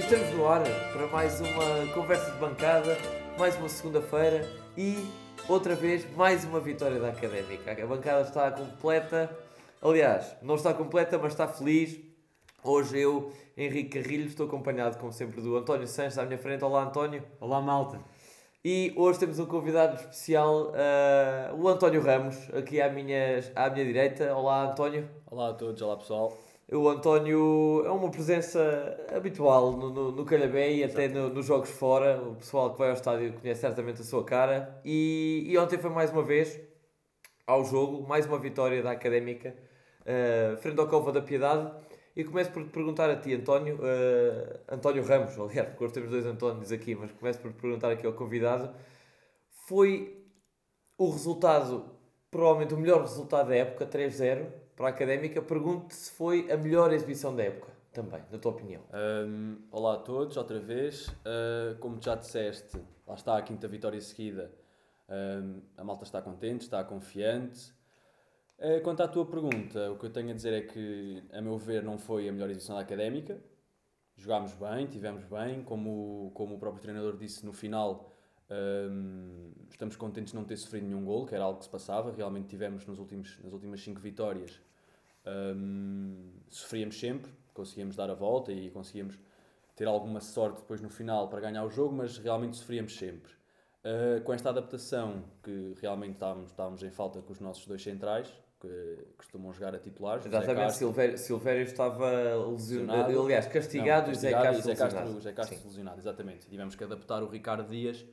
Estamos no ar para mais uma conversa de bancada, mais uma segunda-feira e outra vez mais uma vitória da Académica. A bancada está completa, aliás, não está completa, mas está feliz. Hoje eu, Henrique Carrilho, estou acompanhado, como sempre, do António Sanches à minha frente. Olá, António. Olá, malta. E hoje temos um convidado especial, uh, o António Ramos, aqui à minha, à minha direita. Olá, António. Olá a todos, olá pessoal. O António é uma presença habitual no, no, no Calhabé e até no, nos jogos fora. O pessoal que vai ao estádio conhece certamente a sua cara. E, e ontem foi mais uma vez ao jogo, mais uma vitória da Académica, uh, frente ao Cova da Piedade. E começo por te perguntar a ti, António, uh, António Ramos, aliás, porque hoje temos dois Antónios aqui, mas começo por te perguntar aqui ao convidado. Foi o resultado, provavelmente o melhor resultado da época, 3-0 para a Académica. Pergunto-te se foi a melhor exibição da época, também, na tua opinião. Um, olá a todos, outra vez. Uh, como já disseste, lá está a quinta vitória seguida. Um, a malta está contente, está confiante. Eh, quanto à tua pergunta, o que eu tenho a dizer é que, a meu ver, não foi a melhor edição da académica. Jogámos bem, tivemos bem, como, como o próprio treinador disse no final, um, estamos contentes de não ter sofrido nenhum gol, que era algo que se passava. Realmente tivemos nos últimos, nas últimas cinco vitórias, um, sofríamos sempre, conseguíamos dar a volta e conseguíamos ter alguma sorte depois no final para ganhar o jogo, mas realmente sofríamos sempre. Uh, com esta adaptação, que realmente estávamos, estávamos em falta com os nossos dois centrais, que costumam jogar a titulares. Exatamente, Silvério, Silvério estava lesionado, aliás, castigado, não, castigado e Zé Castro, Zé Castro, Zé Castro lesionado, exatamente. Tivemos que adaptar o Ricardo Dias,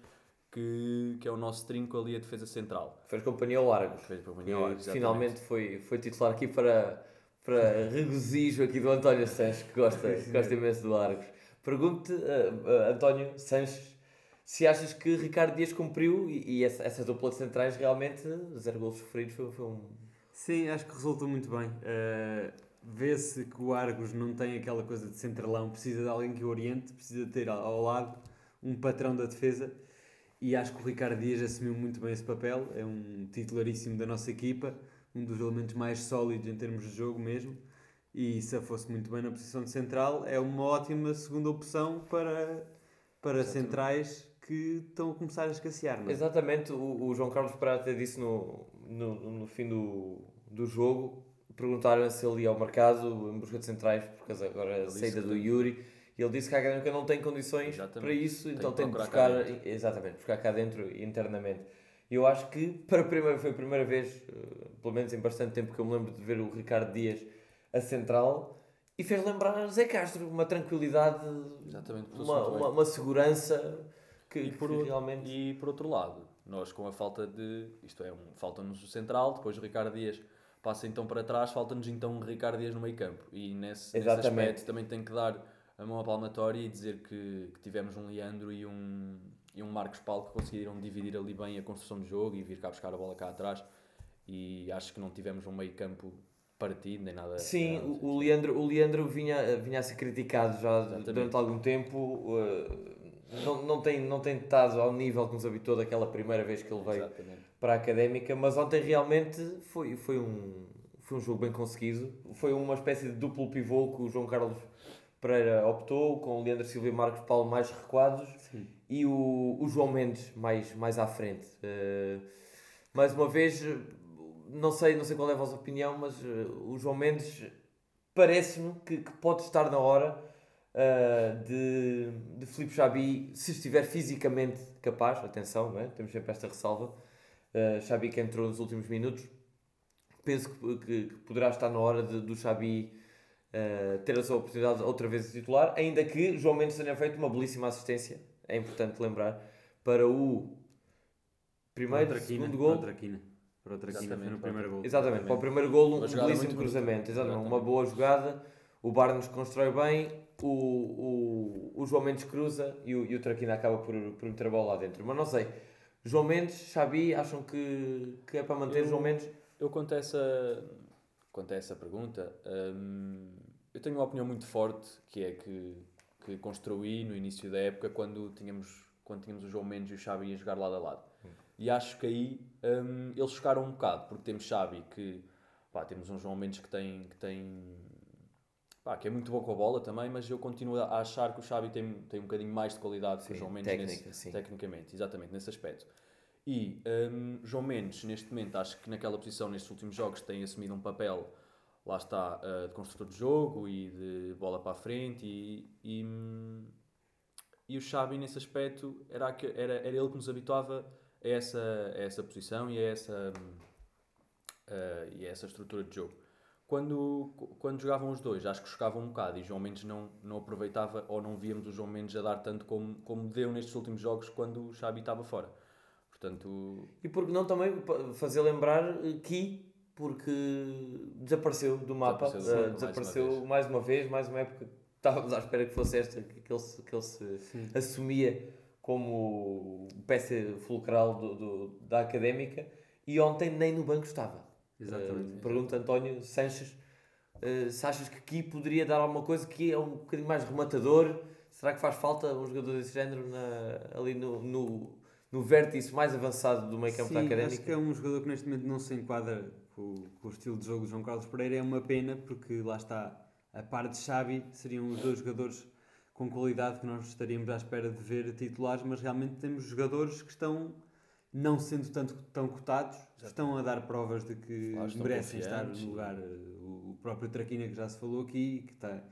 que, que é o nosso trinco ali a defesa central. Fez companhia ao Largos. Fez companhia ao Largos, Finalmente foi, foi titular aqui para, para regozijo aqui do António Sanches, que gosta, gosta imenso do Largos. Pergunto-te, uh, uh, António Sanches, se achas que Ricardo Dias cumpriu e, e essa, essa dupla de centrais realmente, zero gols sofridos, foi, foi um Sim, acho que resultou muito bem. Uh, Vê-se que o Argos não tem aquela coisa de centralão, precisa de alguém que o oriente, precisa ter ao lado um patrão da defesa e acho que o Ricardo Dias assumiu muito bem esse papel. É um titularíssimo da nossa equipa, um dos elementos mais sólidos em termos de jogo mesmo. E se fosse muito bem na posição de central, é uma ótima segunda opção para, para centrais que estão a começar a escassear. Não é? Exatamente, o, o João Carlos Prata disse no, no, no fim do, do jogo, perguntaram se ele ia ao mercado em busca de centrais, porque agora a saída do Yuri, ele disse que a Académica não tem condições exatamente. para isso, então tem, tem de buscar, exatamente, buscar cá dentro internamente. Eu acho que para a primeira, foi a primeira vez, eh, pelo menos em bastante tempo, que eu me lembro de ver o Ricardo Dias a central e fez lembrar Zé Castro, uma tranquilidade, uma, uma, uma, segurança que, e por, que realmente. E por outro lado, nós com a falta de. Isto é, um, falta-nos o central, depois o Ricardo Dias passa então para trás, falta-nos então o Ricardo Dias no meio campo. E nesse, nesse aspecto também tem que dar a mão à palmatória e dizer que, que, tivemos um Leandro e um, e um Marcos Paulo que conseguiram dividir ali bem a construção do jogo e vir cá buscar a bola cá atrás. E acho que não tivemos um meio campo partido nem nada. Sim, nada o, Leandro, o Leandro vinha, vinha a ser criticado já Exatamente. durante algum tempo. Uh, não, não, tem, não tem estado ao nível que nos habitou daquela primeira vez que ele veio Exatamente. para a Académica, mas ontem realmente foi, foi, um, foi um jogo bem conseguido. Foi uma espécie de duplo pivô que o João Carlos Pereira optou, com o Leandro Silva e Marcos Paulo mais recuados Sim. e o, o João Mendes mais, mais à frente. Uh, mais uma vez, não sei, não sei qual é a vossa opinião, mas uh, o João Mendes parece-me que, que pode estar na hora uh, de, de Filipe Xabi, se estiver fisicamente capaz, atenção, não é? temos sempre esta ressalva, uh, Xabi que entrou nos últimos minutos, penso que, que, que poderá estar na hora de, do Xabi uh, ter a sua oportunidade outra vez de titular, ainda que João Mendes tenha feito uma belíssima assistência, é importante lembrar, para o primeiro, para segundo gol. Para outra quina, no primeiro gol. Exatamente, para o primeiro gol, um belíssimo cruzamento. Exatamente, exatamente, uma boa jogada. O Barnes constrói bem, o, o, o João Mendes cruza e o, e o Traquina acaba por, por meter a bola lá dentro. Mas não sei, João Mendes, Xabi, acham que, que é para manter eu, João Mendes? Eu a essa, quanto a essa pergunta, hum, eu tenho uma opinião muito forte que é que, que construí no início da época quando tínhamos, quando tínhamos o João Mendes e o Xabi a jogar lado a lado. Hum. E acho que aí hum, eles chocaram um bocado, porque temos Xabi que pá, temos um João Mendes que tem, que tem pá, que é muito bom com a bola também, mas eu continuo a achar que o Xavi tem, tem um bocadinho mais de qualidade sim, que o João Mendes técnica, nesse, tecnicamente, exatamente, nesse aspecto. E um, João Mendes, neste momento, acho que naquela posição, nestes últimos jogos, tem assumido um papel, lá está, uh, de construtor de jogo e de bola para a frente. E, e, e o Xavi, nesse aspecto, era, era, era ele que nos habituava a essa, a essa posição e a essa, uh, e a essa estrutura de jogo. Quando, quando jogavam os dois, acho que chocavam um bocado e João Mendes não, não aproveitava ou não víamos o João Mendes a dar tanto como, como deu nestes últimos jogos quando o Xavi estava fora. Portanto... E porque não também fazer lembrar que porque desapareceu do mapa, desapareceu, uh, desapareceu mais, uma mais, uma vez, mais uma época estávamos à espera que fosse esta que ele se, que ele se assumia como peça fulcral do, do, da académica e ontem nem no banco estava. Exatamente. Uh, pergunta António Sanches uh, se achas que aqui poderia dar alguma coisa que é um bocadinho mais rematador. Será que faz falta um jogador desse género na, ali no, no no vértice mais avançado do meio campo da Académica. acho que é um jogador que neste momento não se enquadra com, com, o estilo de jogo de João Carlos Pereira. É uma pena porque lá está, a par de Xavi, seriam os dois jogadores com qualidade que nós estaríamos à espera de ver titulares, mas realmente temos jogadores que estão, não sendo tanto tão cotados, estão a dar provas de que merecem estar no lugar. O próprio Traquina que já se falou aqui, que está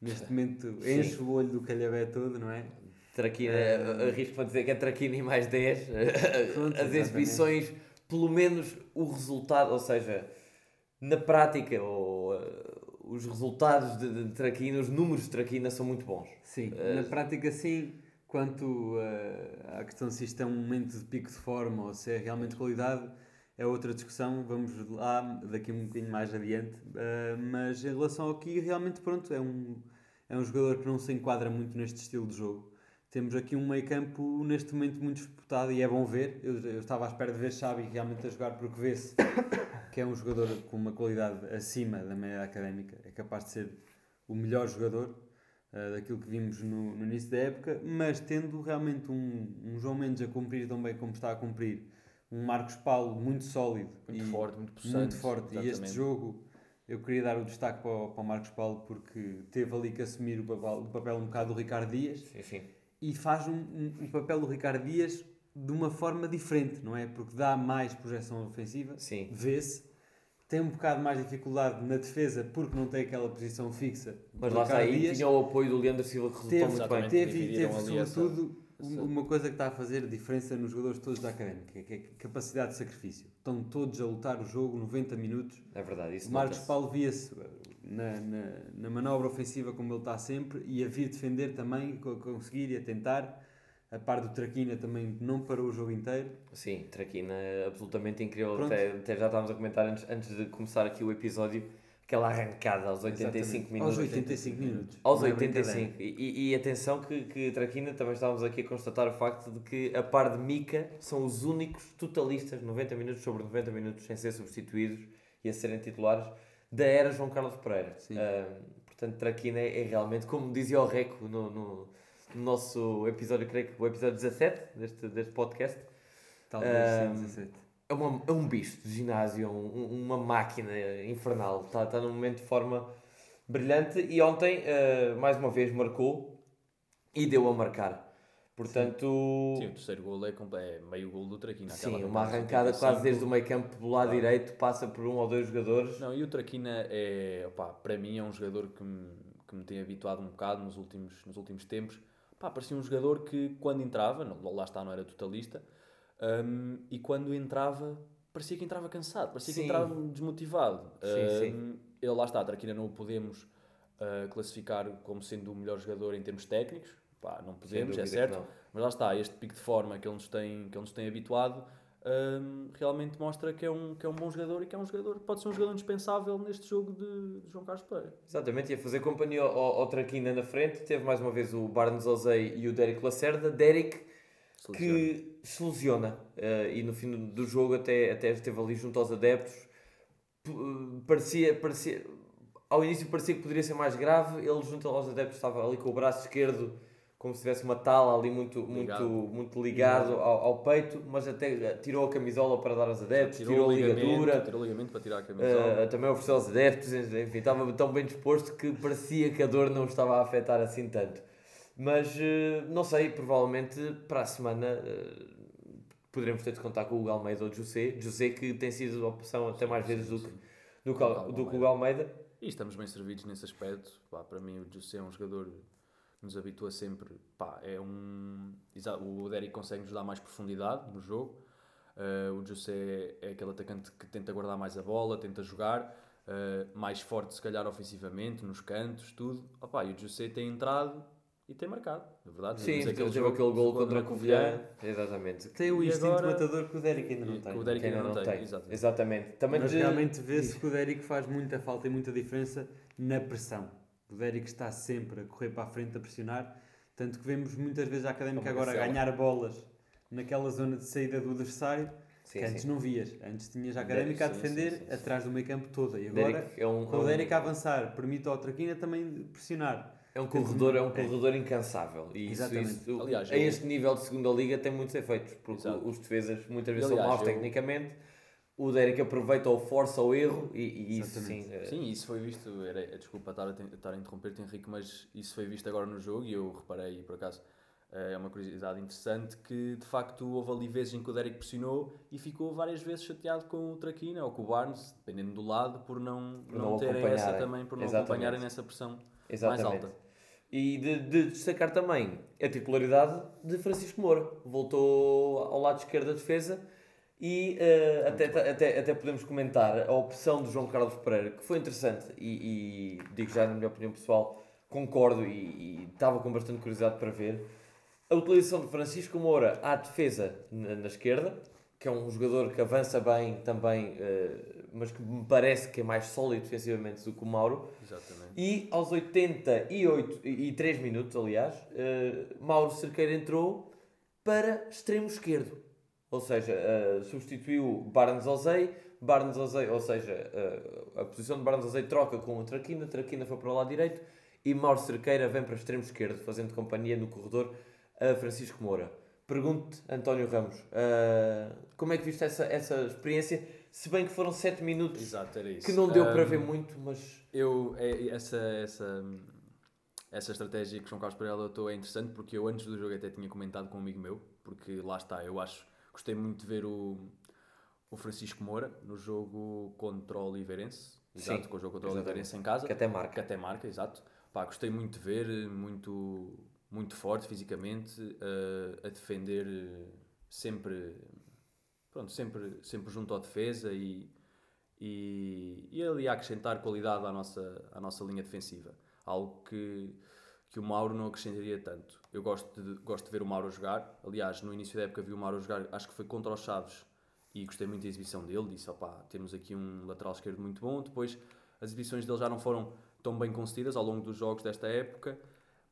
neste momento enche o olho do calhabé todo, não é? Traquina, uh, arrisco para dizer que é Traquina e mais 10. Pronto, As exibições, pelo menos o resultado, ou seja, na prática, ou, uh, os resultados de, de Traquina, os números de Traquina são muito bons. Sim, uh, na prática sim. Quanto uh, à questão se isto é um momento de pico de forma ou se é realmente qualidade, é outra discussão, vamos lá daqui um bocadinho mais adiante. Uh, mas em relação ao aqui, realmente, pronto, é um, é um jogador que não se enquadra muito neste estilo de jogo temos aqui um meio campo neste momento muito disputado e é bom ver. Eu, eu estava à espera de ver Xavi realmente a jogar porque vê-se que é um jogador com uma qualidade acima da média académica, é capaz de ser o melhor jogador uh, daquilo que vimos no, no, início da época, mas tendo realmente um, um João Mendes a cumprir tão bem como está a cumprir, um Marcos Paulo muito sólido, muito forte, muito possante, muito forte. Exatamente. E este jogo eu queria dar o destaque para o, para o Marcos Paulo porque teve ali que assumir o papel, o papel um bocado do Ricardo Dias. Sim, sim e faz um, um, um, papel do Ricardo Dias de uma forma diferente, não é? Porque dá mais projeção ofensiva, vê-se. Tem um bocado mais dificuldade na defesa porque não tem aquela posição fixa. Mas lá está aí, Dias. tinha o apoio do Leandro Silva que resultou teve, muito bem. Teve, teve sobretudo. Uma coisa que está a fazer diferença nos jogadores todos da Académica, que é a capacidade de sacrifício. Estão todos a lutar o jogo 90 minutos. É verdade, isso Marcos Paulo via-se na, na, na, manobra ofensiva como ele está sempre e a vir defender também, a conseguir e a tentar. A par do Traquina também não parou o jogo inteiro. Sim, Traquina absolutamente incrível. Até, até, já estávamos a comentar antes, antes de começar aqui o episódio aquela arrancada aos 85 Exatamente. minutos. Aos 85 minutos. Aos 85. É e, e, atenção que, que Traquina também estávamos aqui a constatar o facto de que, a par de Mica, são os únicos totalistas 90 minutos sobre 90 minutos sem ser substituídos e a serem titulares da era João Carlos Pereira. Uh, portanto, Traquina é, é, realmente, como dizia o Reco no, no, no, nosso episódio, creio que o episódio 17 deste, deste podcast. Talvez uh, sim, 17. É, uma, é um bicho de ginásio, um, uma máquina infernal. Está, está num momento de forma brilhante e ontem, uh, mais uma vez, marcou e deu a marcar. Portanto. Sim, Sim o terceiro gol é, é meio gol do Traquina. Sim, uma arrancada quase desde o meio campo do lado direito, passa por um ou dois jogadores. Não, e o Traquina é, opa, para mim, é um jogador que me, que me tem habituado um bocado nos últimos, nos últimos tempos. Pá, parecia um jogador que quando entrava, não, lá está, não era totalista, um, e quando entrava, parecia que entrava cansado, parecia sim. que entrava desmotivado. Sim, um, sim. Ele lá está, a Traquina não o podemos uh, classificar como sendo o melhor jogador em termos técnicos Pá, não podemos, é certo. Mas lá está, este pico de forma que ele nos tem, que ele nos tem habituado um, realmente mostra que é, um, que é um bom jogador e que é um jogador, pode ser um jogador indispensável neste jogo de, de João Carlos Pereira. Exatamente, e a fazer companhia ao, ao Traquina na frente, teve mais uma vez o Barnes Ozei e o Derek Lacerda. Derek que se lesiona uh, e no fim do jogo até, até esteve ali junto aos adeptos. Parecia, parecia, ao início parecia que poderia ser mais grave, ele junto aos adeptos estava ali com o braço esquerdo como se tivesse uma tala ali muito ligado, muito, muito ligado ao, ao, peito, mas até tirou a camisola para dar aos adeptos, tirou, tirou a ligadura. Tirou o ligamento para tirar a camisola. Uh, também ofereceu aos adeptos, enfim, estava tão bem disposto que parecia que a dor não estava a afetar assim tanto. Mas uh, não sei, provavelmente para a semana uh, poderemos ter de contar com o Hugo Almeida ou o José. José que tem sido a opção até mais vezes do que, do, do, do que o Hugo Almeida. E estamos bem servidos nesse aspecto. Pá, para mim o José é um jogador nos habitua sempre. Pá, é um, o Derek consegue nos dar mais profundidade no jogo. Uh, o José é aquele atacante que tenta guardar mais a bola, tenta jogar, uh, mais forte se calhar ofensivamente, nos cantos, tudo. Opa, e o José tem entrado e tem marcado, na verdade. Sim, aquele teve jogo, aquele gol contra a Covilhã. Exatamente. Tem o instinto agora... matador que o Derek ainda não tem. o Derek ainda, ainda não, tem. tem. Exatamente. Exatamente. Também Mas de... realmente vê-se que o Derek faz muita falta e muita diferença na pressão. O Derek está sempre a correr para a frente, a pressionar. Tanto que vemos muitas vezes a Académica agora a ganhar bolas naquela zona de saída do adversário sim, que antes sim. não vias. Antes tinhas a Académica Derek, a defender sim, atrás do meio campo toda. E agora, é um, com o Derek a avançar, permite ao Traquina também pressionar. É um corredor, é um corredor incansável. E. Isso, isso, Aliás, a este nível de segunda liga tem muitos efeitos, porque Exato. os defesas muitas vezes Aliás, são maus eu... tecnicamente o Derek aproveita ou força o erro e, e isso sim. É... Sim, isso foi visto, era, desculpa estar a, estar a interromper-te Henrique, mas isso foi visto agora no jogo e eu reparei, por acaso, eh, é uma curiosidade interessante que de facto houve ali vezes em que o Derek pressionou e ficou várias vezes chateado com o Traquina ou com o Barnes, dependendo do lado, por não, por não, não terem essa também, por não Exatamente. acompanharem nessa pressão Exatamente. mais alta. E de, de, destacar também a titularidade de Francisco Moura. Voltou ao lado esquerdo da defesa e uh, até, até, até podemos comentar a opção do João Carlos Pereira, que foi interessante e, e digo já na minha opinião pessoal, concordo e, e, estava com bastante curiosidade para ver. A utilização de Francisco Moura à defesa na, na esquerda, que é um jogador que avança bem também, uh, mas que me parece que é mais sólido defensivamente do que o Mauro. Exatamente. E aos 88 e 3 minutos, aliás, uh, Mauro Cerqueira entrou para extremo esquerdo ou seja, uh, substituiu Barnes Ozei, Barnes Ozei, ou seja, uh, a posição de Barnes Ozei troca com o Traquina, Traquina foi para o lado direito e Mauro Cerqueira vem para extremo esquerdo, fazendo companhia no corredor a Francisco Moura. Pergunto, António Ramos, como é que viste essa, essa experiência? Se bem que foram 7 minutos Exato, que não deu um, para ver muito, mas. Eu, é, essa, essa, essa estratégia que João Carlos Pereira adotou é interessante porque eu antes do jogo até tinha comentado com um amigo meu, porque lá está, eu acho Gostei muito de ver o, o Francisco Moura no jogo contra o Oliveirense. Exato, Sim, com o jogo contra o Oliveirense em casa. Que até marca. Que até marca, exato. Pá, gostei muito de ver, muito, muito forte fisicamente, uh, a defender sempre, pronto, sempre, sempre junto à defesa e, e, e ali acrescentar qualidade à nossa, à nossa linha defensiva. Algo que, que o Mauro não acrescentaria tanto. Eu gosto de, gosto de ver o Mauro jogar. Aliás, no início da época vi o Mauro jogar, acho que foi contra os Chaves e gostei muito da exibição dele. Disse: opá, temos aqui um lateral esquerdo muito bom. Depois, as exibições dele já não foram tão bem concedidas ao longo dos jogos desta época,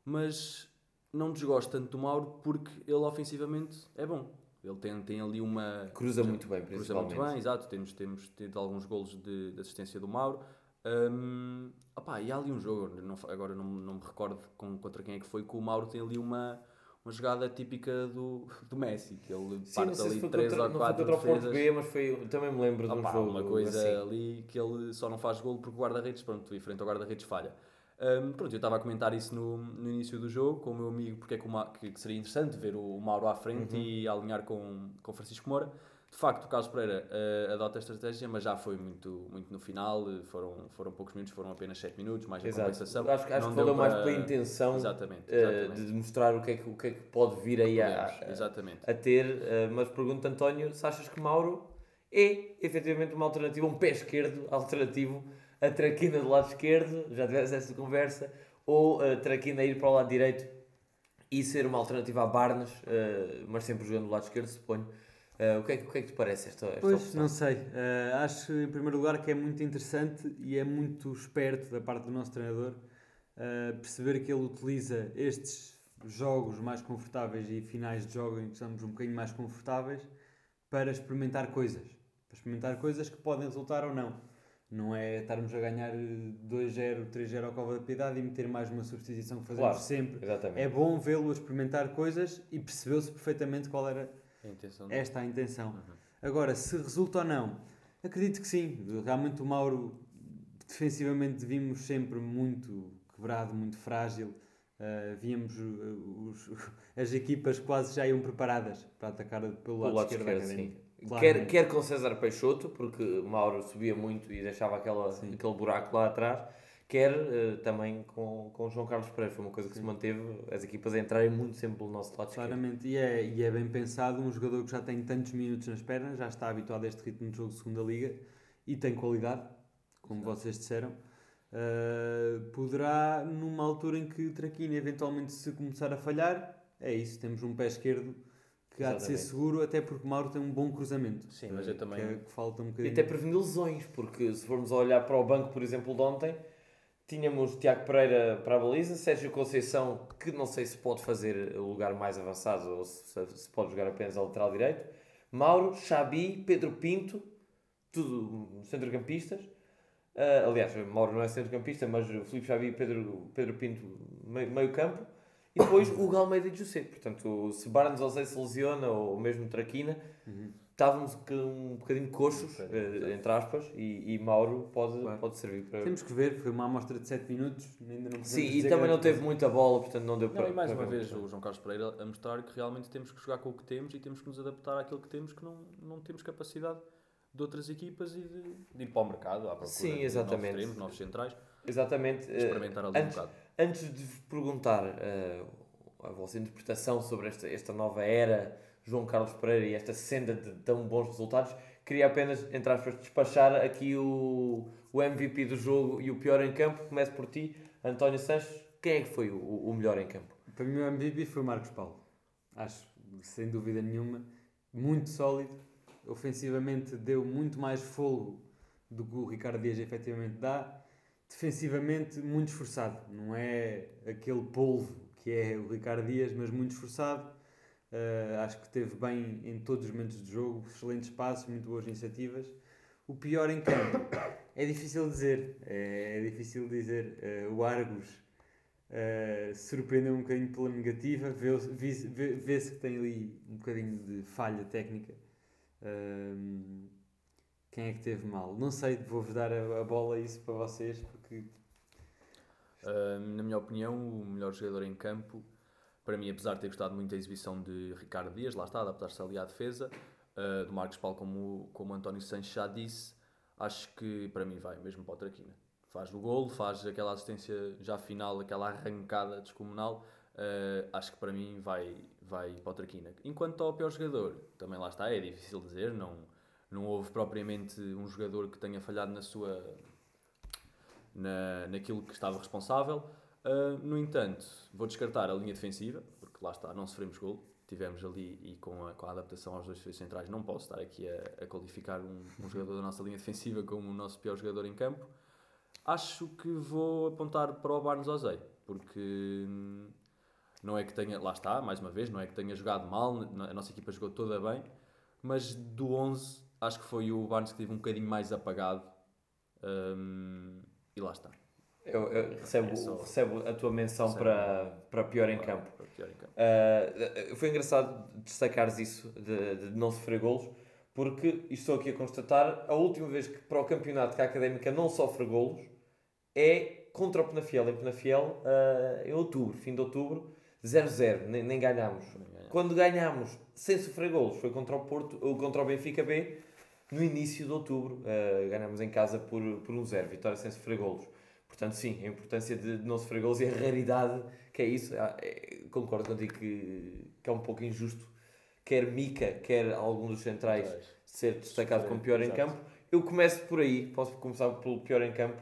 mas não desgosto tanto do Mauro porque ele ofensivamente é bom. Ele tem, tem ali uma. Cruza muito bem, Cruza muito bem, exato. Temos, temos tido alguns golos de, de assistência do Mauro. Um, opá, e há ali um jogo, não, agora não, não me recordo com, contra quem é que foi, que o Mauro tem ali uma, uma jogada típica do, do Messi, que ele Sim, parte ali 3 ou 4 defesas. Porto B, mas foi, também me lembro de um jogo. Uma coisa assim. ali que ele só não faz golo porque o guarda-redes, pronto, e frente ao guarda-redes falha. Um, pronto, eu estava a comentar isso no, no início do jogo com o meu amigo, porque é que, uma, que, que seria interessante ver o Mauro à frente uhum. e alinhar com, com Francisco Moura de facto, o Carlos Pereira uh, adota a estratégia, mas já foi muito, muito no final. Foram, foram poucos minutos, foram apenas 7 minutos, mais a Exato. compensação. Acho, acho que falou mais pela intenção exatamente, exatamente. Uh, de mostrar o que, é que, o que é que pode vir aí a, a, a, ter. Uh, mas pergunto, António, se achas que Mauro é efetivamente uma alternativa, um pé esquerdo alternativo a Traquina do lado esquerdo, já tivesse essa conversa, ou a Traquina ir para o lado direito e ser uma alternativa a Barnes, mas sempre jogando do lado esquerdo, suponho. Uh, o, que é, o que é que te parece esta, esta pois, opção? não sei. Uh, acho, em primeiro lugar, que é muito interessante e é muito esperto da parte do nosso treinador uh, perceber que ele utiliza estes jogos mais confortáveis e finais de jogo em que estamos um bocadinho mais confortáveis para experimentar coisas. Para experimentar coisas que podem resultar ou não. Não é estarmos a ganhar 2-0, 3-0 ao Cova da Piedade e meter mais uma substituição que fazemos claro, sempre. Exatamente. É bom vê-lo a experimentar coisas e percebeu-se perfeitamente qual era a intenção esta a intenção. Uhum. Agora, se resulta ou não, acredito que sim. Realmente o Mauro, defensivamente, vimos sempre muito quebrado, muito frágil. Uh, víamos os, as equipas quase já iam preparadas para atacar pelo lado, lado esquerdo, esquerdo Quer, quer com César Peixoto, porque Mauro subia muito e deixava aquela, aquele buraco lá atrás, quer uh, também com, com João Carlos Pereira. Foi uma coisa que Sim. se manteve, as equipas a entrarem muito sempre pelo nosso lado Claramente, e é, e é bem pensado, um jogador que já tem tantos minutos nas pernas, já está habituado a este ritmo de jogo de segunda liga e tem qualidade, como vocês disseram. Uh, poderá, numa altura em que Traquina eventualmente se começar a falhar, é isso, temos um pé esquerdo que há de ser seguro, até porque Mauro tem um bom cruzamento. Sim, mas eu também. Que, é, que falta um bocadinho. E até prevenindo lesões, porque se formos a olhar para o banco, por exemplo, de ontem, tínhamos Tiago Pereira para a baliza, Sérgio Conceição, que não sei se pode fazer o lugar mais avançado ou se, se pode jogar apenas ao lateral direito, Mauro, Xabi, Pedro Pinto, tudo centrocampistas. Uh, aliás, Mauro não é centrocampista, mas o Filipe Xabi e Pedro, Pedro Pinto, meio, meio campo. E depois o Galmeida e José. Portanto, se Barnes José se lesiona, ou mesmo Traquina, uhum. estávamos um bocadinho coxos, uh, entre aspas, e, e Mauro pode, claro. pode servir para. Temos que ver, foi uma amostra de 7 minutos, ainda não Sim, e também não teve muita bola, portanto não deu não, para. E mais para uma vez o João Carlos Pereira a mostrar que realmente temos que jogar com o que temos e temos que nos adaptar àquilo que temos, que não, não temos capacidade de outras equipas e de, de ir para o mercado à procura Sim, exatamente. novos extremos, novos centrais. Exatamente. Experimentar ali antes, um bocado antes de vos perguntar uh, a vossa interpretação sobre esta, esta nova era João Carlos Pereira e esta senda de tão bons resultados, queria apenas, entre aspas, despachar aqui o, o MVP do jogo e o pior em campo. Começo por ti, António Sanches. Quem é que foi o, o melhor em campo? Para mim, o MVP foi o Marcos Paulo. Acho, sem dúvida nenhuma, muito sólido. Ofensivamente, deu muito mais fogo do que o Ricardo Dias efetivamente dá defensivamente muito esforçado. Não é aquele polvo que é o Ricardo Dias, mas muito esforçado. Uh, acho que esteve bem em todos os momentos do jogo, excelentes passos, muito boas iniciativas. O pior em campo é difícil dizer, é, é difícil dizer. Uh, o Argos uh, surpreendeu um bocadinho pela negativa, vê-se vê, vê que tem ali um bocadinho de falha técnica. Uh, quem é que teve mal? Não sei, vou-vos dar a, a, bola isso para vocês, porque... Uh, na minha opinião, o melhor jogador em campo, para mim, apesar de ter gostado muito da exibição de Ricardo Dias, lá está, adaptar-se ali à defesa, uh, do Marcos Paulo, como, como António Sanches já disse, acho que para mim vai mesmo para o Traquina. Faz o golo, faz aquela assistência já final, aquela arrancada descomunal, uh, acho que para mim vai, vai para o Traquina. Enquanto ao pior jogador, também lá está, é difícil dizer, não não houve propriamente um jogador que tenha falhado na sua na, naquilo que estava responsável. Uh, no entanto, vou descartar a linha defensiva, porque lá está, não sofremos gol. Tivemos ali e com a, com a adaptação aos dois defesas centrais, não posso estar aqui a, a qualificar um, um, jogador da nossa linha defensiva como o nosso pior jogador em campo. Acho que vou apontar para o Barnes Ozei, porque não é que tenha, lá está, mais uma vez, não é que tenha jogado mal, a nossa equipa jogou toda bem, mas do 11 acho que foi o Barnes que teve um bocadinho mais apagado. Um, e lá está. Eu, eu recebo, é só... recebo a tua menção para, para pior em campo. Pior em campo. Uh, foi engraçado destacares isso, de, de não sofrer golos, porque estou aqui a constatar, a última vez que para o campeonato que a Académica não sofre golos é contra o Penafiel, em Penafiel, uh, em outubro, fim de outubro, 0-0, nem, nem ganhámos. Quando ganhámos sem sofrer golos foi contra o Porto, ou contra o Benfica B, no início de outubro. Uh, ganhamos em casa por, por um zero, vitória sem sofrer golos. Portanto, sim, a importância de, não sofrer golos e a raridade que é isso. Ah, é, concordo contigo que, que é um pouco injusto. Quer Mica, quer algum dos centrais ser destacado como pior em campo. Eu começo por aí, posso começar pelo pior em campo.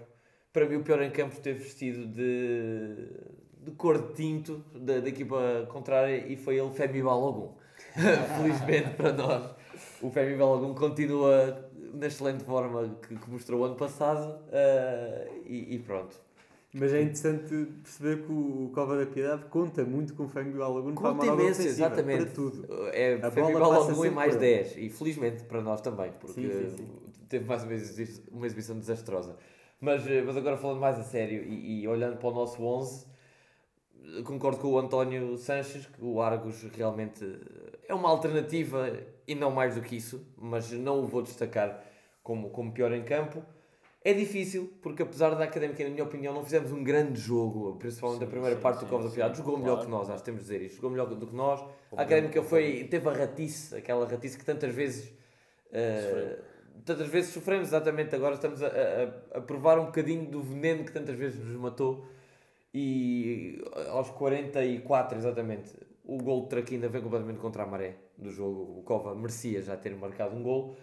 Para mim, o pior em campo esteve vestido de, de cor de tinto da, da equipa contrária e foi ele, Femi Balogun. Felizmente para nós o Femi Balogun continua na excelente forma que, que mostrou ano passado uh, e, e, pronto. Mas é interessante perceber que o Cova da Piedade conta muito com o Fêmeo Alagoano para a Conta moral imenso, exatamente. para tudo. É A Fêmea bola passa Balagoa e sempre mais por ele. 10. E felizmente para nós também, porque Sim, sim, sim. teve mais uma, exibi- uma exibição desastrosa. Mas, eh, mas agora falando mais a sério e, e olhando para o nosso 11, eh, concordo com o António Sanches que o Argos realmente é uma alternativa e não mais do que isso, mas não o vou destacar como, como pior em campo. É difícil, porque apesar da Académica, na minha opinião, não fizemos um grande jogo, principalmente Sim, a primeira sim, parte sim, do Cova da Piedade. Jogou melhor claro, que nós, acho que temos de dizer isto. Jogou melhor do que nós. A Obviamente, Académica foi, teve a ratice, aquela ratice que tantas vezes. eh, Sofreu. tantas vezes sofremos, exatamente. Agora estamos a, a, a provar um bocadinho do veneno que tantas vezes nos matou. E aos 44, exatamente, o gol de Traquina vem completamente contra a maré do jogo. O Cova merecia já ter marcado um gol.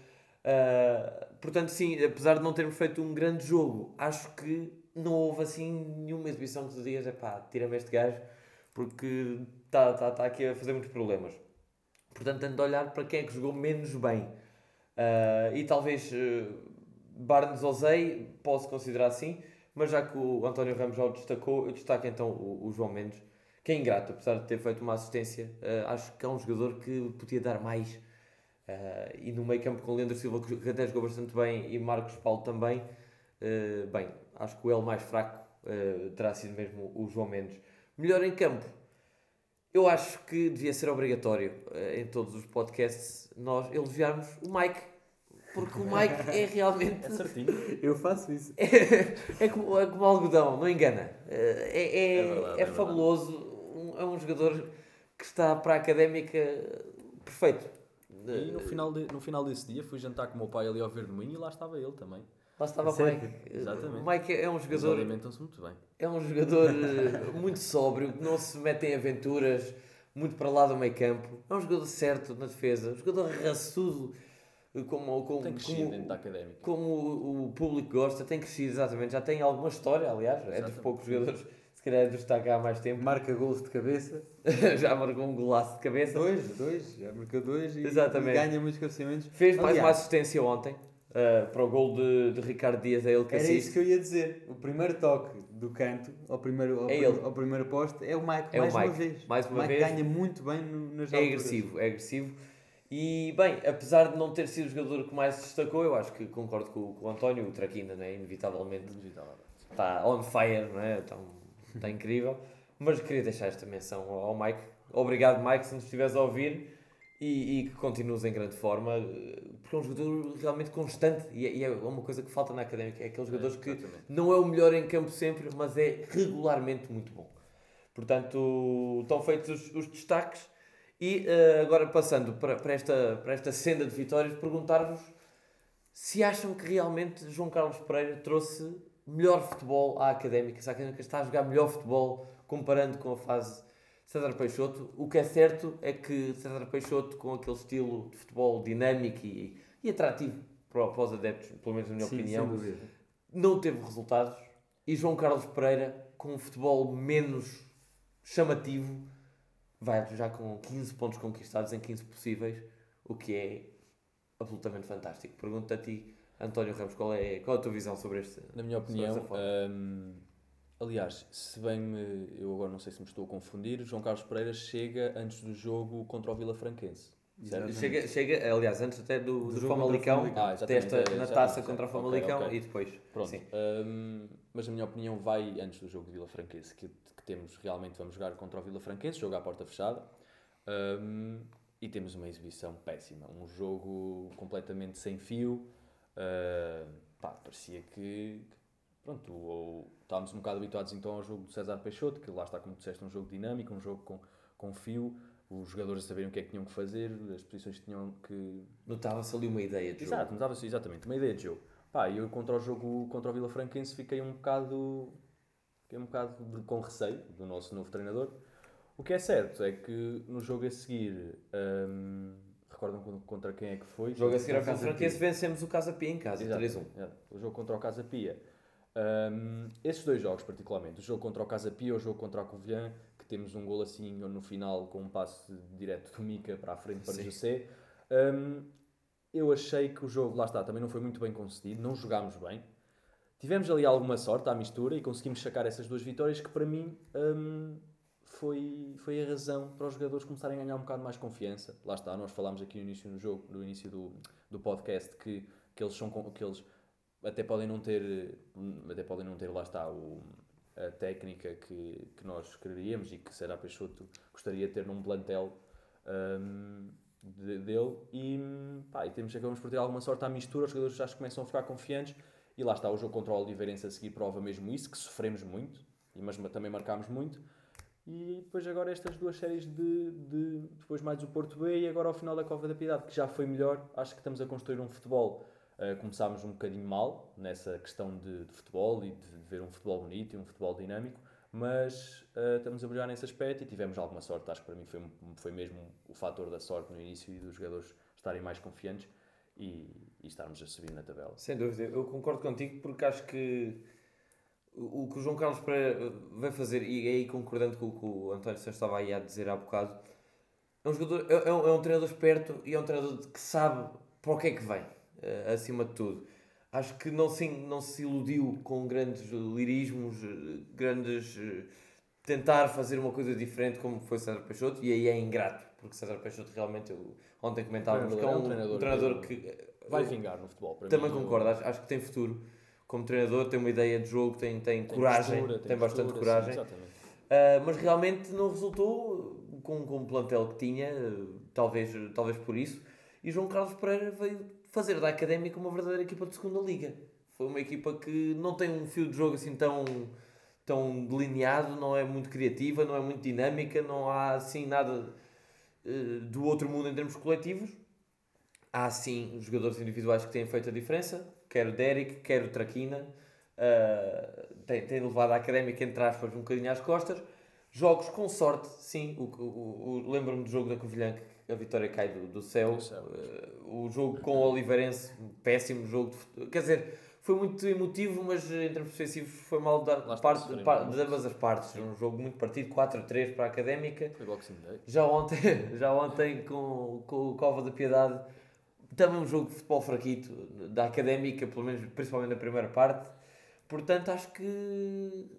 Uh, portanto, sim, apesar de não termos feito um grande jogo, acho que não houve assim nenhuma exibição que tu digas, é pá, tira-me este gajo, porque está tá, tá aqui a fazer muitos problemas. Portanto, tendo de olhar para quem é que jogou menos bem. Uh, e talvez uh, Barnes Ozei, posso considerar assim, mas já que o António Ramos já o destacou, eu destaco então o, o João Mendes, que é ingrato, apesar de ter feito uma assistência, uh, acho que é um jogador que podia dar mais. Uh, e no meio campo com Leandro Silva, que até jogou bastante bem, e Marcos Paulo também, uh, bem, acho que o L mais fraco uh, terá sido mesmo o João Mendes. Melhor em campo, eu acho que devia ser obrigatório uh, em todos os podcasts nós elogiarmos o Mike, porque o Mike é realmente. É certinho. Eu faço isso. É, é, como, é como algodão, não engana. É, é, É verdade, é é fabuloso. Um- é um jogador que está para a académica perfeito. E no final, de- no final desse dia fui jantar com o meu pai ali ao Verde Moinho e lá estava ele também. Lá estava o? Mike. Exatamente. O Mike é um Eles jogador, alimentam-se muito bem. é um jogador eh, muito sóbrio, que não se mete em aventuras, muito para lá do meio campo. É um jogador certo na defesa, um jogador raçudo, eh, como, como, Tem crescido como, dentro da académica. como o, o público gosta, tem crescido exatamente, já tem alguma história, aliás, é dos Exatamente. poucos jogadores, calhar cá há mais tempo, Marca gols de cabeça. já marcou um golaço de cabeça. Dois, dois. Já marcou dois e, Exatamente. e ganha muitos cabeceamentos. Fez mais Aliás, uma assistência ontem eh, para o gol de, de Ricardo Dias, é ele que Era assiste. isso que eu ia dizer. O primeiro toque do canto ao primeiro, ao, É prim- ao primeiro poste é o Mike, É o mais uma Mike, vez. mais uma o Mike vez. ganha muito bem no, nas É agressivo, é agressivo. E, bem, apesar de não ter sido o jogador que mais se destacou, eu acho que concordo com, com o António, o Traquina, né? inevitavelmente, Inevitável. está on fire, não é? Então, está incrível. Mas queria deixar esta menção ao Mike. Obrigado, Mike, se nos estiveres a ouvir e, e que continues em grande forma, porque é um jogador realmente constante e é, e é uma coisa que falta na académica. É aqueles jogadores que não é o melhor em campo sempre, mas é regularmente muito bom. Portanto, estão feitos os, os destaques. E eh, agora passando para, para, esta, para esta senda de vitórias, perguntar-vos se acham que realmente João Carlos Pereira trouxe melhor futebol à Académica, se a Académica está a jogar melhor futebol comparando com a fase César Peixoto. O que é certo é que César Peixoto, com aquele estilo de futebol dinâmico e, e atrativo para, para os adeptos, pelo menos na minha Sim, opinião, não teve resultados. E João Carlos Pereira, com um futebol menos chamativo, vai já com 15 pontos conquistados em 15 possíveis, o que é absolutamente fantástico. Pergunto a ti, António Ramos, qual é, qual é a tua visão sobre este? Na minha opinião, hum, aliás, se bem me, eu agora não sei se me estou a confundir, João Carlos Pereira chega antes do jogo contra o Vila Franquense. Chega, chega, aliás, antes até do, Do do Famalicão, Ah, testa é, na taça contra o Famalicão ok. e depois. Pronto, Sim. hum, mas na minha opinião vai antes do jogo de Vila Franquense, que, que temos realmente, vamos jogar contra o Vila Franquense, jogo à porta fechada, hum, e temos uma exibição péssima, um jogo completamente sem fio, uh, pá, parecia que, pronto, ou, estávamos um bocado habituados então ao jogo do César Peixoto, que lá está, como disseste, um jogo dinâmico, um jogo com, com fio, os jogadores a saberem o que é que tinham que fazer, as posições que tinham que, Notava-se ali uma ideia de jogo. Exato, não dava exatamente, uma ideia de jogo. Pá, eu contra o jogo contra o Vila Franquense fiquei um bocado, fiquei um bocado de- com receio do nosso novo treinador. O que é certo é que no jogo a seguir, hum, recordam con- contra quem é que foi? O jogo a seguir ao Contra o Casa Franquense vencemos o Casa Pia em casa, Exato, 3-1. é, o jogo contra o Casa Pia. Hum, esses dois jogos, particularmente, o jogo contra o Casa Pia e o jogo contra o Covilhã, que temos um gol assim no final com um passe direto do Mica para a frente para Sim. José. hum, eu achei que o jogo, lá está, também não foi muito bem concedido, não jogámos bem. tivemos ali alguma sorte à mistura e conseguimos sacar essas duas vitórias que para mim um, foi, foi a razão para os jogadores começarem a ganhar um bocado mais confiança. Lá está, nós falámos aqui no início do jogo, no início do, do podcast, que, que eles são que eles até podem não ter, até podem não ter, lá está, o, a técnica que, que nós quereríamos e que Será Peixoto gostaria de ter num plantel um, de, dele. E, pá, e temos, acabamos por ter alguma sorte à mistura, os jogadores já começam a ficar confiantes. E lá está o jogo contra o Oliveirense a seguir prova mesmo isso, que sofremos muito, mas também marcámos muito e depois agora estas duas séries de, de, depois mais o Porto B e agora ao final da Cova da Piedade, que já foi melhor. Acho que estamos a construir um futebol. Uh, começámos um bocadinho mal nessa questão de, de, futebol e de ver um futebol bonito e um futebol dinâmico, mas uh, estamos a melhorar nesse aspecto e tivemos alguma sorte. Acho que para mim foi, foi mesmo o fator da sorte no início e dos jogadores estarem mais confiantes e, e estarmos a subir na tabela. Sem dúvida, eu concordo contigo porque acho que o que o João Carlos Pereira vai fazer, e aí concordando com o que o António Santos estava aí a dizer há bocado, é um, jogador, é, é um, é um treinador esperto e é um treinador que sabe para o que é que vem, uh, acima de tudo. Acho que não se, não se iludiu com grandes lirismos, grandes. Uh, tentar fazer uma coisa diferente como foi César Peixoto, e aí é ingrato, porque César Peixoto realmente, eu, ontem comentávamos que é um, um treinador, um treinador que, que. Vai vingar no futebol. também mim, concordo, acho, acho que tem futuro como treinador, tem uma ideia de jogo, tem, tem, tem coragem, postura, tem, tem bastante postura, coragem. Sim, uh, mas realmente não resultou com, com o plantel que tinha, talvez, talvez por isso. E João Carlos Pereira veio fazer da Académica uma verdadeira equipa de segunda liga. Foi uma equipa que não tem um fio de jogo assim tão, tão delineado, não é muito criativa, não é muito dinâmica, não há assim nada uh, do outro mundo em termos coletivos. Há sim jogadores individuais que têm feito a diferença, quer o Derek, quer o Traquina, uh, tem, tem levado a académica, entre aspas, um bocadinho às costas. Jogos com sorte, sim. O, o, o Lembro-me do jogo da Covilhã, que a vitória cai do, do céu. Uh, o jogo com o Oliveirense, péssimo jogo. De, quer dizer, foi muito emotivo, mas em termos defensivos foi mal da parte, de, par, de ambas as partes. Sim. Um jogo muito partido, 4-3 para a Académica. Foi Boxing Day. Já ontem, já ontem com, com o Cova da Piedade também um jogo de futebol fraquito da académica, pelo menos principalmente na primeira parte. Portanto, acho que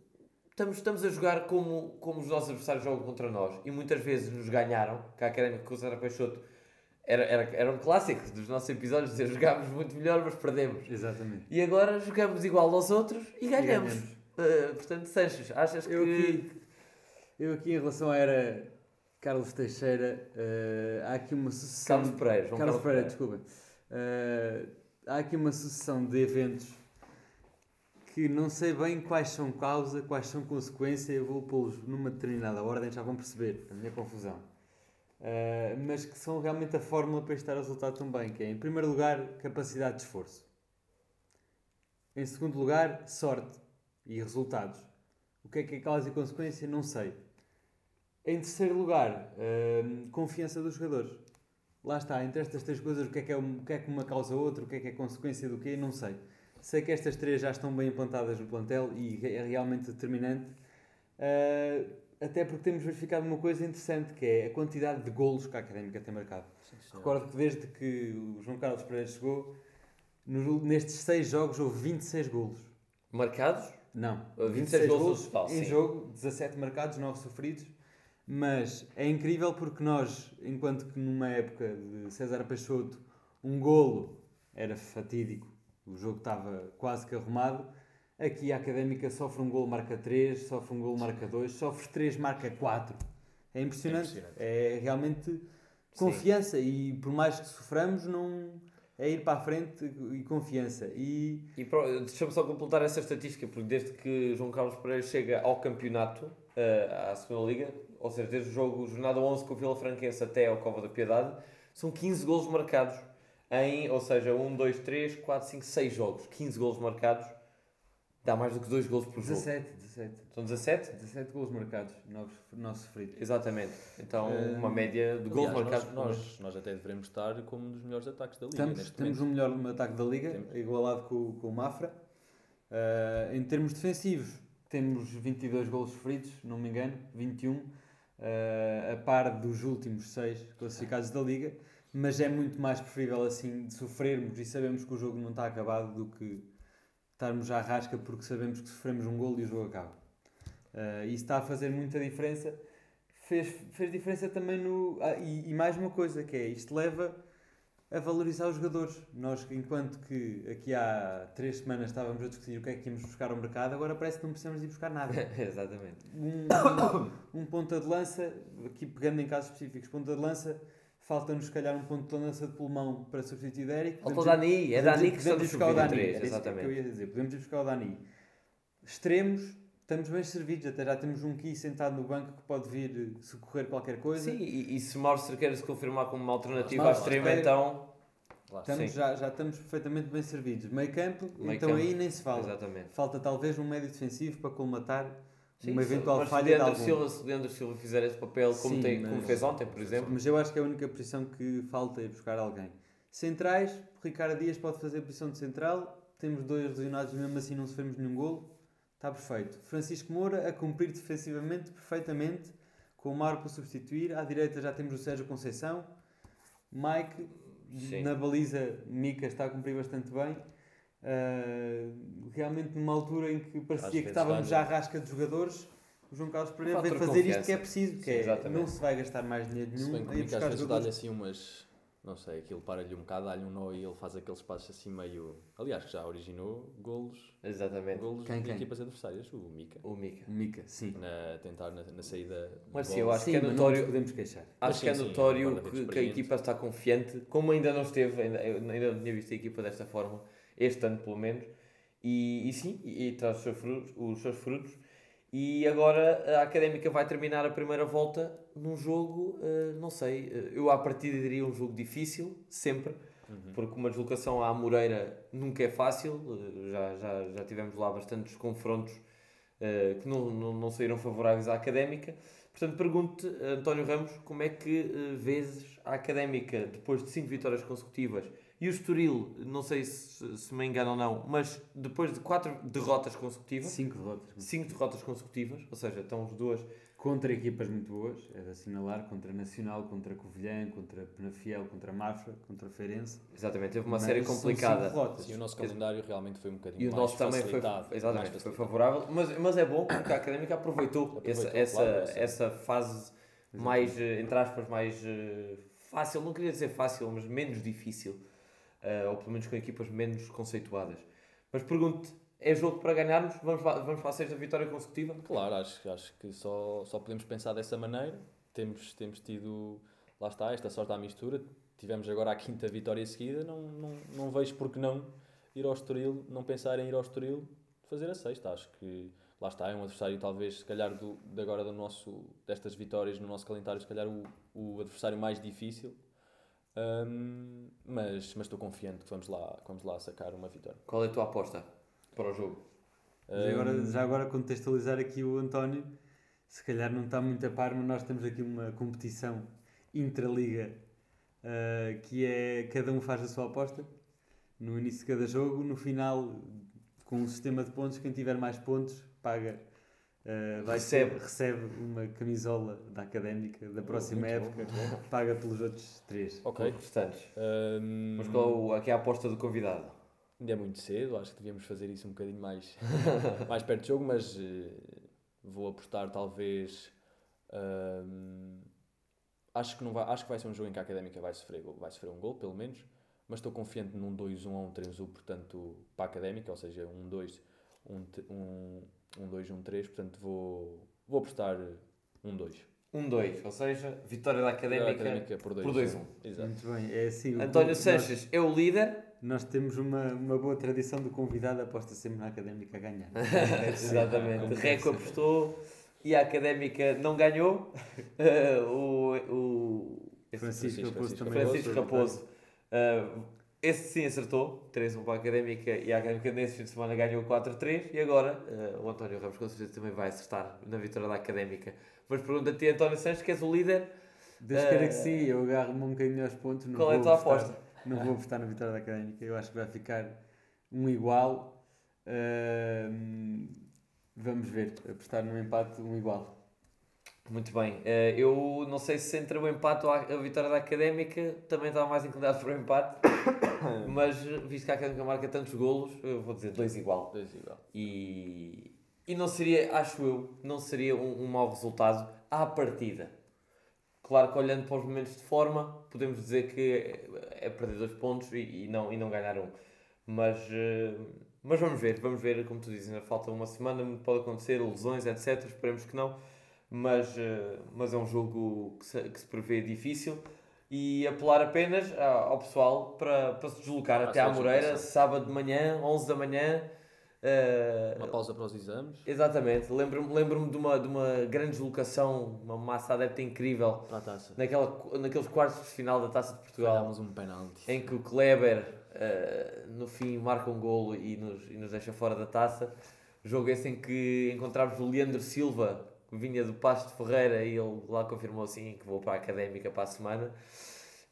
estamos, estamos a jogar como, como os nossos adversários jogam contra nós e muitas vezes nos ganharam. Que a académica com o Sara Peixoto era, era, era um clássico dos nossos episódios dizer jogámos muito melhor, mas perdemos. Exatamente. E agora jogamos igual aos outros e ganhamos. E ganhamos. Uh, portanto, Sanches, achas eu que. Aqui, eu aqui em relação à era Carlos Teixeira, uh, há aqui uma sucessão. Carlos Pereira, João Carlos, Carlos Pereira, desculpa. Uh, há aqui uma sucessão de eventos que não sei bem quais são causa, quais são consequência, eu vou pô-los numa determinada ordem, já vão perceber a minha confusão. Uh, mas que são realmente a fórmula para estar a resultado também, que é, em primeiro lugar, capacidade de esforço. Em segundo lugar, sorte e resultados. O que é que é causa e consequência? Não sei. Em terceiro lugar, uh, confiança dos jogadores. Lá está, entre estas três coisas, o que, é que é, o que é que uma causa outra, o que é que é consequência do quê, não sei. Sei que estas três já estão bem implantadas no plantel e é realmente determinante. Uh, até porque temos verificado uma coisa interessante, que é a quantidade de golos que a Académica tem marcado. Sim, Recordo que desde que o João Carlos Pereira chegou, nestes seis jogos houve 26 golos. Marcados? Não. 26, 26 golos, golos em sim. jogo, 17 marcados, 9 sofridos. Mas é incrível porque nós, enquanto que numa época de César Peixoto, um golo era fatídico, o jogo estava quase que arrumado, aqui a Académica sofre um golo, marca 3, sofre um golo, marca 2, sofre 3, marca 4. É impressionante. É, impressionante. é realmente confiança Sim. e por mais que soframos, não é ir para a frente e confiança. E, e deixa-me só completar essa estatística, porque desde que João Carlos Pereira chega ao campeonato, uh, à segunda Liga, ou seja, desde o jogo jornada 11 com o Vila Franquense até ao Cova da Piedade, são 15 golos marcados em, ou seja, 1, 2, 3, 4, 5, 6 jogos. 15 golos marcados dá mais do que 2 golos por 17, jogo. 17. São 17? 17 golos marcados, 9, 9 sofridos. Exatamente. Então, uh, uma média de golos marcados. Nós, nós, nós, até devemos estar como um dos melhores ataques da Liga. Estamos, temos o um melhor ataque da Liga, temos. igualado com, com o Mafra. Uh, em termos defensivos, temos 22 golos sofridos, não me engano, 21 uh, a par dos últimos seis classificados da Liga, mas é muito mais preferível assim de sofrermos e sabemos que o jogo não está acabado do que estarmos à rasca porque sabemos que sofremos um gol e o jogo acaba. Uh, isso está a fazer muita diferença. Fez, fez diferença também no. Ah, e, e, mais uma coisa que é, isto leva a valorizar os jogadores. Nós, enquanto que aqui há três semanas estávamos a discutir o que é que íamos buscar ao mercado, agora parece que não precisamos ir buscar nada. Exatamente. Um, um, um ponta de lança, aqui pegando em casos específicos, ponta de lança falta-nos se calhar um ponto de lança de pulmão para substituir Derek. Falta o Dani, é Dani que estamos buscar o Dani, 3, exatamente. que eu ia dizer, podemos ir buscar o Dani. Extremos, estamos bem servidos, até já temos um Ki sentado no banco que pode vir socorrer qualquer coisa. Sim, e, e se Morster quer se confirmar como uma alternativa ao extremo, então... Estamos, já, já estamos perfeitamente bem servidos. Meio campo, Meio então campo. aí nem se fala. Exatamente. Falta talvez um médio defensivo para colmatar Sim, uma eventual mas falha se Leandro, Silva, se Leandro Silva fizer esse papel como, Sim, tem, mas, como fez ontem, por exemplo. Mas eu acho que é a única posição que falta é buscar alguém. Centrais, Ricardo Dias pode fazer a posição de central, temos dois lesionados mesmo assim não sofremos nenhum golo, está perfeito. Francisco Moura a cumprir defensivamente perfeitamente, com o Marco a substituir, à direita já temos o Sérgio Conceição, Mike, Sim. na baliza Mica está a cumprir bastante bem. Uh, realmente numa altura em que parecia que estávamos já à rasca de jogadores, o João Carlos Pereira veio fazer isto que é preciso, que Sim, é, não se vai gastar mais dinheiro nenhum. Se bem que às vezes dá-lhe assim umas, não sei, aquilo para-lhe um bocado, dá-lhe um nó e ele faz aqueles passos assim meio. Aliás, que já originou golos. Exatamente. Golos quem, de quem? equipas adversárias, o Mika. O Mika. Mika, sim. Na, tentar na, na saída. Mas sim, eu acho sim, que é notório. podemos queixar. Acho sim, que é notório que, que, a equipa está confiante, como ainda não esteve, ainda, ainda não tinha visto a equipa desta forma, este ano pelo menos e, e sim, e, e traz os seus, frutos, os seus frutos. E agora a Académica vai terminar a primeira volta num jogo, uh, não sei, uh, eu à partida diria um jogo difícil, sempre, uhum. porque uma deslocação à Moreira nunca é fácil, uh, já, já, já tivemos lá bastantes confrontos que não, não, não saíram favoráveis à Académica. Portanto, pergunto António Ramos, como é que vezes a Académica, depois de 5 vitórias consecutivas, e o Estoril, não sei se, se me engano ou não, mas depois de quatro derrotas consecutivas. Cinco derrotas. Cinco derrotas consecutivas, ou seja, estão as duas. Contra equipas muito boas, é de assinalar, contra Nacional, contra Covilhã, contra Penafiel, contra Mafra, contra Feirense. Exatamente, teve uma mas série complicada. E o nosso calendário realmente foi um bocadinho e o nosso também foi, exatamente, foi favorável, mas, mas é bom porque a Académica aproveitou, aproveitou essa, essa, claro, essa fase mais, eh, entre aspas, mais eh, fácil, não queria dizer fácil, mas menos difícil uh, ou pelo menos com equipas menos conceituadas. Mas pergunto é jogo para ganharmos? Vamos, vamos para a sexta vitória consecutiva? Claro, acho, acho que só, só podemos pensar dessa maneira. Temos, temos tido, lá está, esta sorte à mistura. Tivemos agora a quinta vitória seguida. Não, não, não vejo por que não ir ao Estoril, não pensar em ir ao Estoril, fazer a sexta. Acho que lá está, é um adversário talvez, se calhar, do, de agora do nosso, destas vitórias no nosso calendário, se calhar o, o adversário mais difícil um, mas, mas estou confiante que vamos lá, vamos lá sacar uma vitória. Qual é a tua aposta para o jogo? Já agora, já agora contextualizar aqui o António, se calhar não está muito a par, mas nós temos aqui uma competição intraliga uh, que é cada um faz a sua aposta no início de cada jogo, no final com um sistema de pontos, quem tiver mais pontos paga Uh, recebe. Ter, recebe uma camisola da académica da próxima muito época, bom, paga pelos outros três. Ok. restantes. Um... Mas qual aqui é a aposta do convidado? Ainda é muito cedo, acho que devíamos fazer isso um bocadinho mais, mais perto do jogo, mas uh, vou apostar talvez. Um, acho, que não vai, acho que vai ser um jogo em que a académica vai sofrer, vai sofrer um gol, pelo menos, mas estou confiante num 2-1 ou um 3-1, portanto, para a académica, ou seja, um 2, um, um um 2, um 3, portanto vou, vou apostar um 2. Um 2, ou seja, vitória da Académica, académica por 2-1. Um. Exato. Muito bem, é assim. António Sanches é o líder. Nós temos uma, uma boa tradição do convidado aposta sempre na Académica a ganhar. Exatamente. Reco apostou e a Académica não ganhou. Uh, o, o Francisco, Francisco Raposo também. Francisco Raposo. Uh, esse sim acertou, 3-1 para a Académica e a Académica nesse fim de semana ganhou 4-3 e agora uh, o António Ramos com certeza também vai acertar na vitória da Académica. Mas pergunta a ti, António Santos, que és o líder. Deus uh, queira que sim, eu agarro-me um bocadinho aos pontos. Qual é a tua aposta? Não vou apostar na vitória da Académica, eu acho que vai ficar um igual. Uh, vamos ver, apostar num empate, um igual. Muito bem. Eh, eu não sei se entre o empate ou a vitória da Académica também estava mais inclinado para o empate, mas visto que a Académica marca tantos golos, eu vou dizer dois igual. Dois igual. E, e não seria, acho eu, não seria um, um mau resultado à partida. Claro que olhando para os momentos de forma, podemos dizer que é, perder dois pontos e, e, não, e não ganhar um. Mas, eh, mas vamos ver, vamos ver, como tu dizes, ainda falta uma semana, pode acontecer, lesões, etc. Esperemos que não mas, eh, mas é um jogo que se, que se prevê difícil e apelar apenas ao pessoal para, para se deslocar ah, até à Moreira, sábado de manhã, 11 da manhã. Uh, uma pausa para os exames. Exatamente. Lembro-me lembro de, uma, de uma grande deslocação, uma massa adepta incrível. Para a taça. Naquela, naqueles quartos de final da Taça de Portugal. Falhámos um penalti. Em que o Kleber, uh, no fim, marca um golo e nos, e nos deixa fora da taça. Jogo esse em que encontramos o Leandro Silva vinha do Pasto Ferreira e ele lá confirmou assim que vou para a Académica para a semana.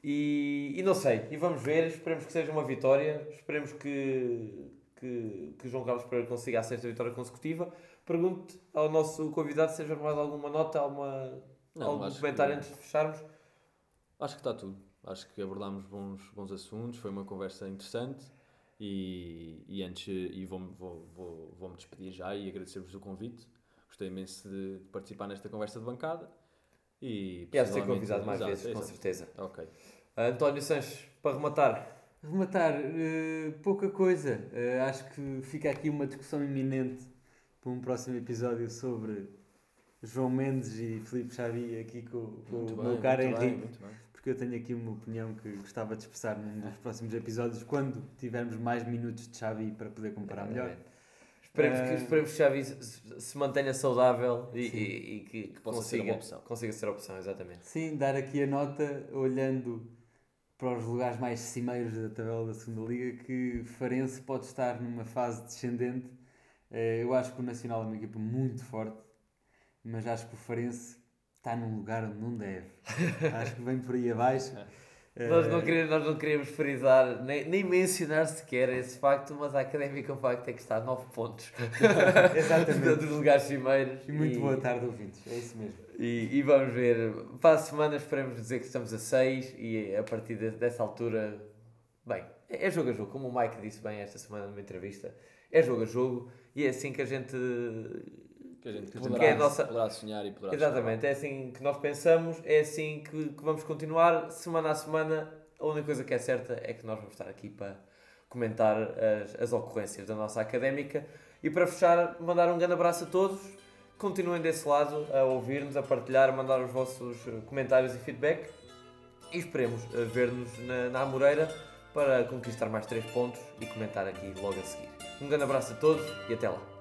E, e não sei, e vamos ver, esperemos que seja uma vitória, esperemos que, que, que João Carlos Pereira consiga a sexta vitória consecutiva. Pergunto ao nosso convidado se seja mais alguma nota, alguma, não, algum comentário que, antes de fecharmos. Acho que está tudo. Acho que abordámos bons, bons assuntos, foi uma conversa interessante e, e antes e vou-me vou, vou, vou despedir já e agradecer-vos o convite gostei imenso de, participar nesta conversa de bancada. E quero ser convidado mais vezes, com certeza. Ok. António Sanches, para rematar. Rematar, uh, pouca coisa. Uh, acho que fica aqui uma discussão iminente para um próximo episódio sobre João Mendes e Filipe Xavi aqui com, com o meu caro Henrique. Porque eu tenho aqui uma opinião que gostava de expressar num dos próximos episódios, quando tivermos mais minutos de Xavi para poder comparar é, melhor. É. Esperemos, que, esperemos que Xavi se, se mantenha saudável e, e, e que, que possa consiga, ser uma opção. consiga ser a opção, exatamente. Sim, dar aqui a nota, olhando para os lugares mais cimeiros da tabela da segunda Liga, que Farense pode estar numa fase descendente. Eh, eu acho que o Nacional é uma equipa muito forte, mas acho que o Farense está num lugar onde não deve. acho que vem por aí abaixo. Nós não, queremos, nós não queremos frisar, nem, nem mencionar sequer esse facto, mas a académica o facto é que está a 9 pontos. Exatamente. dos lugares cimeiros. E muito e, boa tarde, ouvintes. É isso mesmo. E, e, vamos ver. Para a semana esperemos dizer que estamos a 6 e a partir de, dessa altura. Bem, é jogo a jogo, como o Mike disse bem esta semana numa entrevista. É jogo a jogo e é assim que a gente que a gente que poderá, é a nossa... poderá sonhar e poderá Exatamente, é assim que nós pensamos, é assim que, que vamos continuar, semana a semana. A única coisa que é certa é que nós vamos estar aqui para comentar as, as ocorrências da nossa académica. E para fechar, mandar um grande abraço a todos. Continuem desse lado a ouvir-nos, a partilhar, a mandar os vossos comentários e feedback. E esperemos eh, ver-nos na, na Amoreira para conquistar mais 3 pontos e comentar aqui logo a seguir. Um grande abraço a todos e até lá.